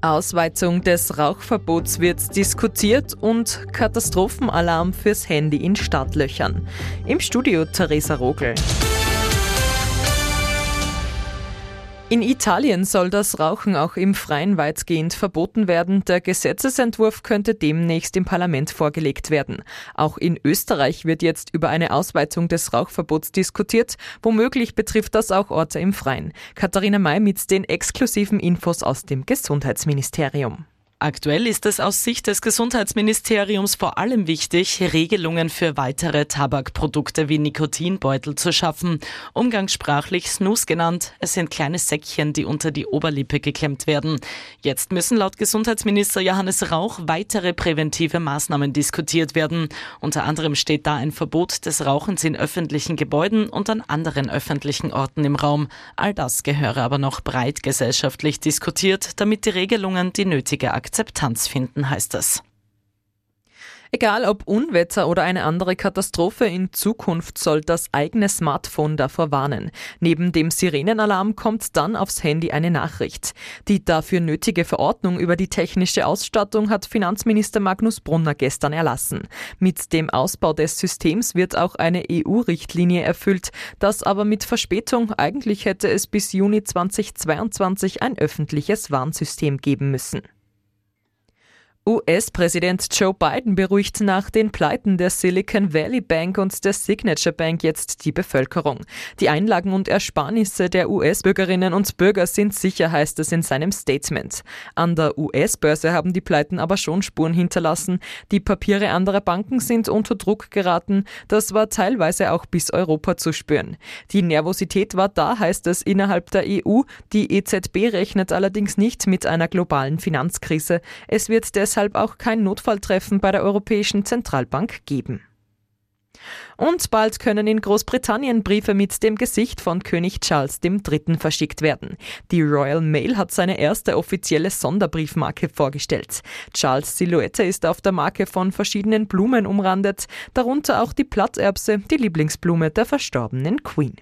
Ausweitung des Rauchverbots wird diskutiert und Katastrophenalarm fürs Handy in Startlöchern. Im Studio Theresa Rogel. In Italien soll das Rauchen auch im Freien weitgehend verboten werden. Der Gesetzesentwurf könnte demnächst im Parlament vorgelegt werden. Auch in Österreich wird jetzt über eine Ausweitung des Rauchverbots diskutiert. Womöglich betrifft das auch Orte im Freien. Katharina May mit den exklusiven Infos aus dem Gesundheitsministerium. Aktuell ist es aus Sicht des Gesundheitsministeriums vor allem wichtig, Regelungen für weitere Tabakprodukte wie Nikotinbeutel zu schaffen. Umgangssprachlich Snus genannt. Es sind kleine Säckchen, die unter die Oberlippe geklemmt werden. Jetzt müssen laut Gesundheitsminister Johannes Rauch weitere präventive Maßnahmen diskutiert werden. Unter anderem steht da ein Verbot des Rauchens in öffentlichen Gebäuden und an anderen öffentlichen Orten im Raum. All das gehöre aber noch breit gesellschaftlich diskutiert, damit die Regelungen die nötige Akzeptanz finden, heißt es. Egal ob Unwetter oder eine andere Katastrophe, in Zukunft soll das eigene Smartphone davor warnen. Neben dem Sirenenalarm kommt dann aufs Handy eine Nachricht. Die dafür nötige Verordnung über die technische Ausstattung hat Finanzminister Magnus Brunner gestern erlassen. Mit dem Ausbau des Systems wird auch eine EU-Richtlinie erfüllt, das aber mit Verspätung. Eigentlich hätte es bis Juni 2022 ein öffentliches Warnsystem geben müssen. US-Präsident Joe Biden beruhigt nach den Pleiten der Silicon Valley Bank und der Signature Bank jetzt die Bevölkerung. Die Einlagen und Ersparnisse der US-Bürgerinnen und Bürger sind sicher, heißt es in seinem Statement. An der US-Börse haben die Pleiten aber schon Spuren hinterlassen. Die Papiere anderer Banken sind unter Druck geraten. Das war teilweise auch bis Europa zu spüren. Die Nervosität war da, heißt es innerhalb der EU. Die EZB rechnet allerdings nicht mit einer globalen Finanzkrise. Es wird deshalb deshalb auch kein Notfalltreffen bei der Europäischen Zentralbank geben. Und bald können in Großbritannien Briefe mit dem Gesicht von König Charles III. verschickt werden. Die Royal Mail hat seine erste offizielle Sonderbriefmarke vorgestellt. Charles Silhouette ist auf der Marke von verschiedenen Blumen umrandet, darunter auch die Platterbse, die Lieblingsblume der verstorbenen Queen.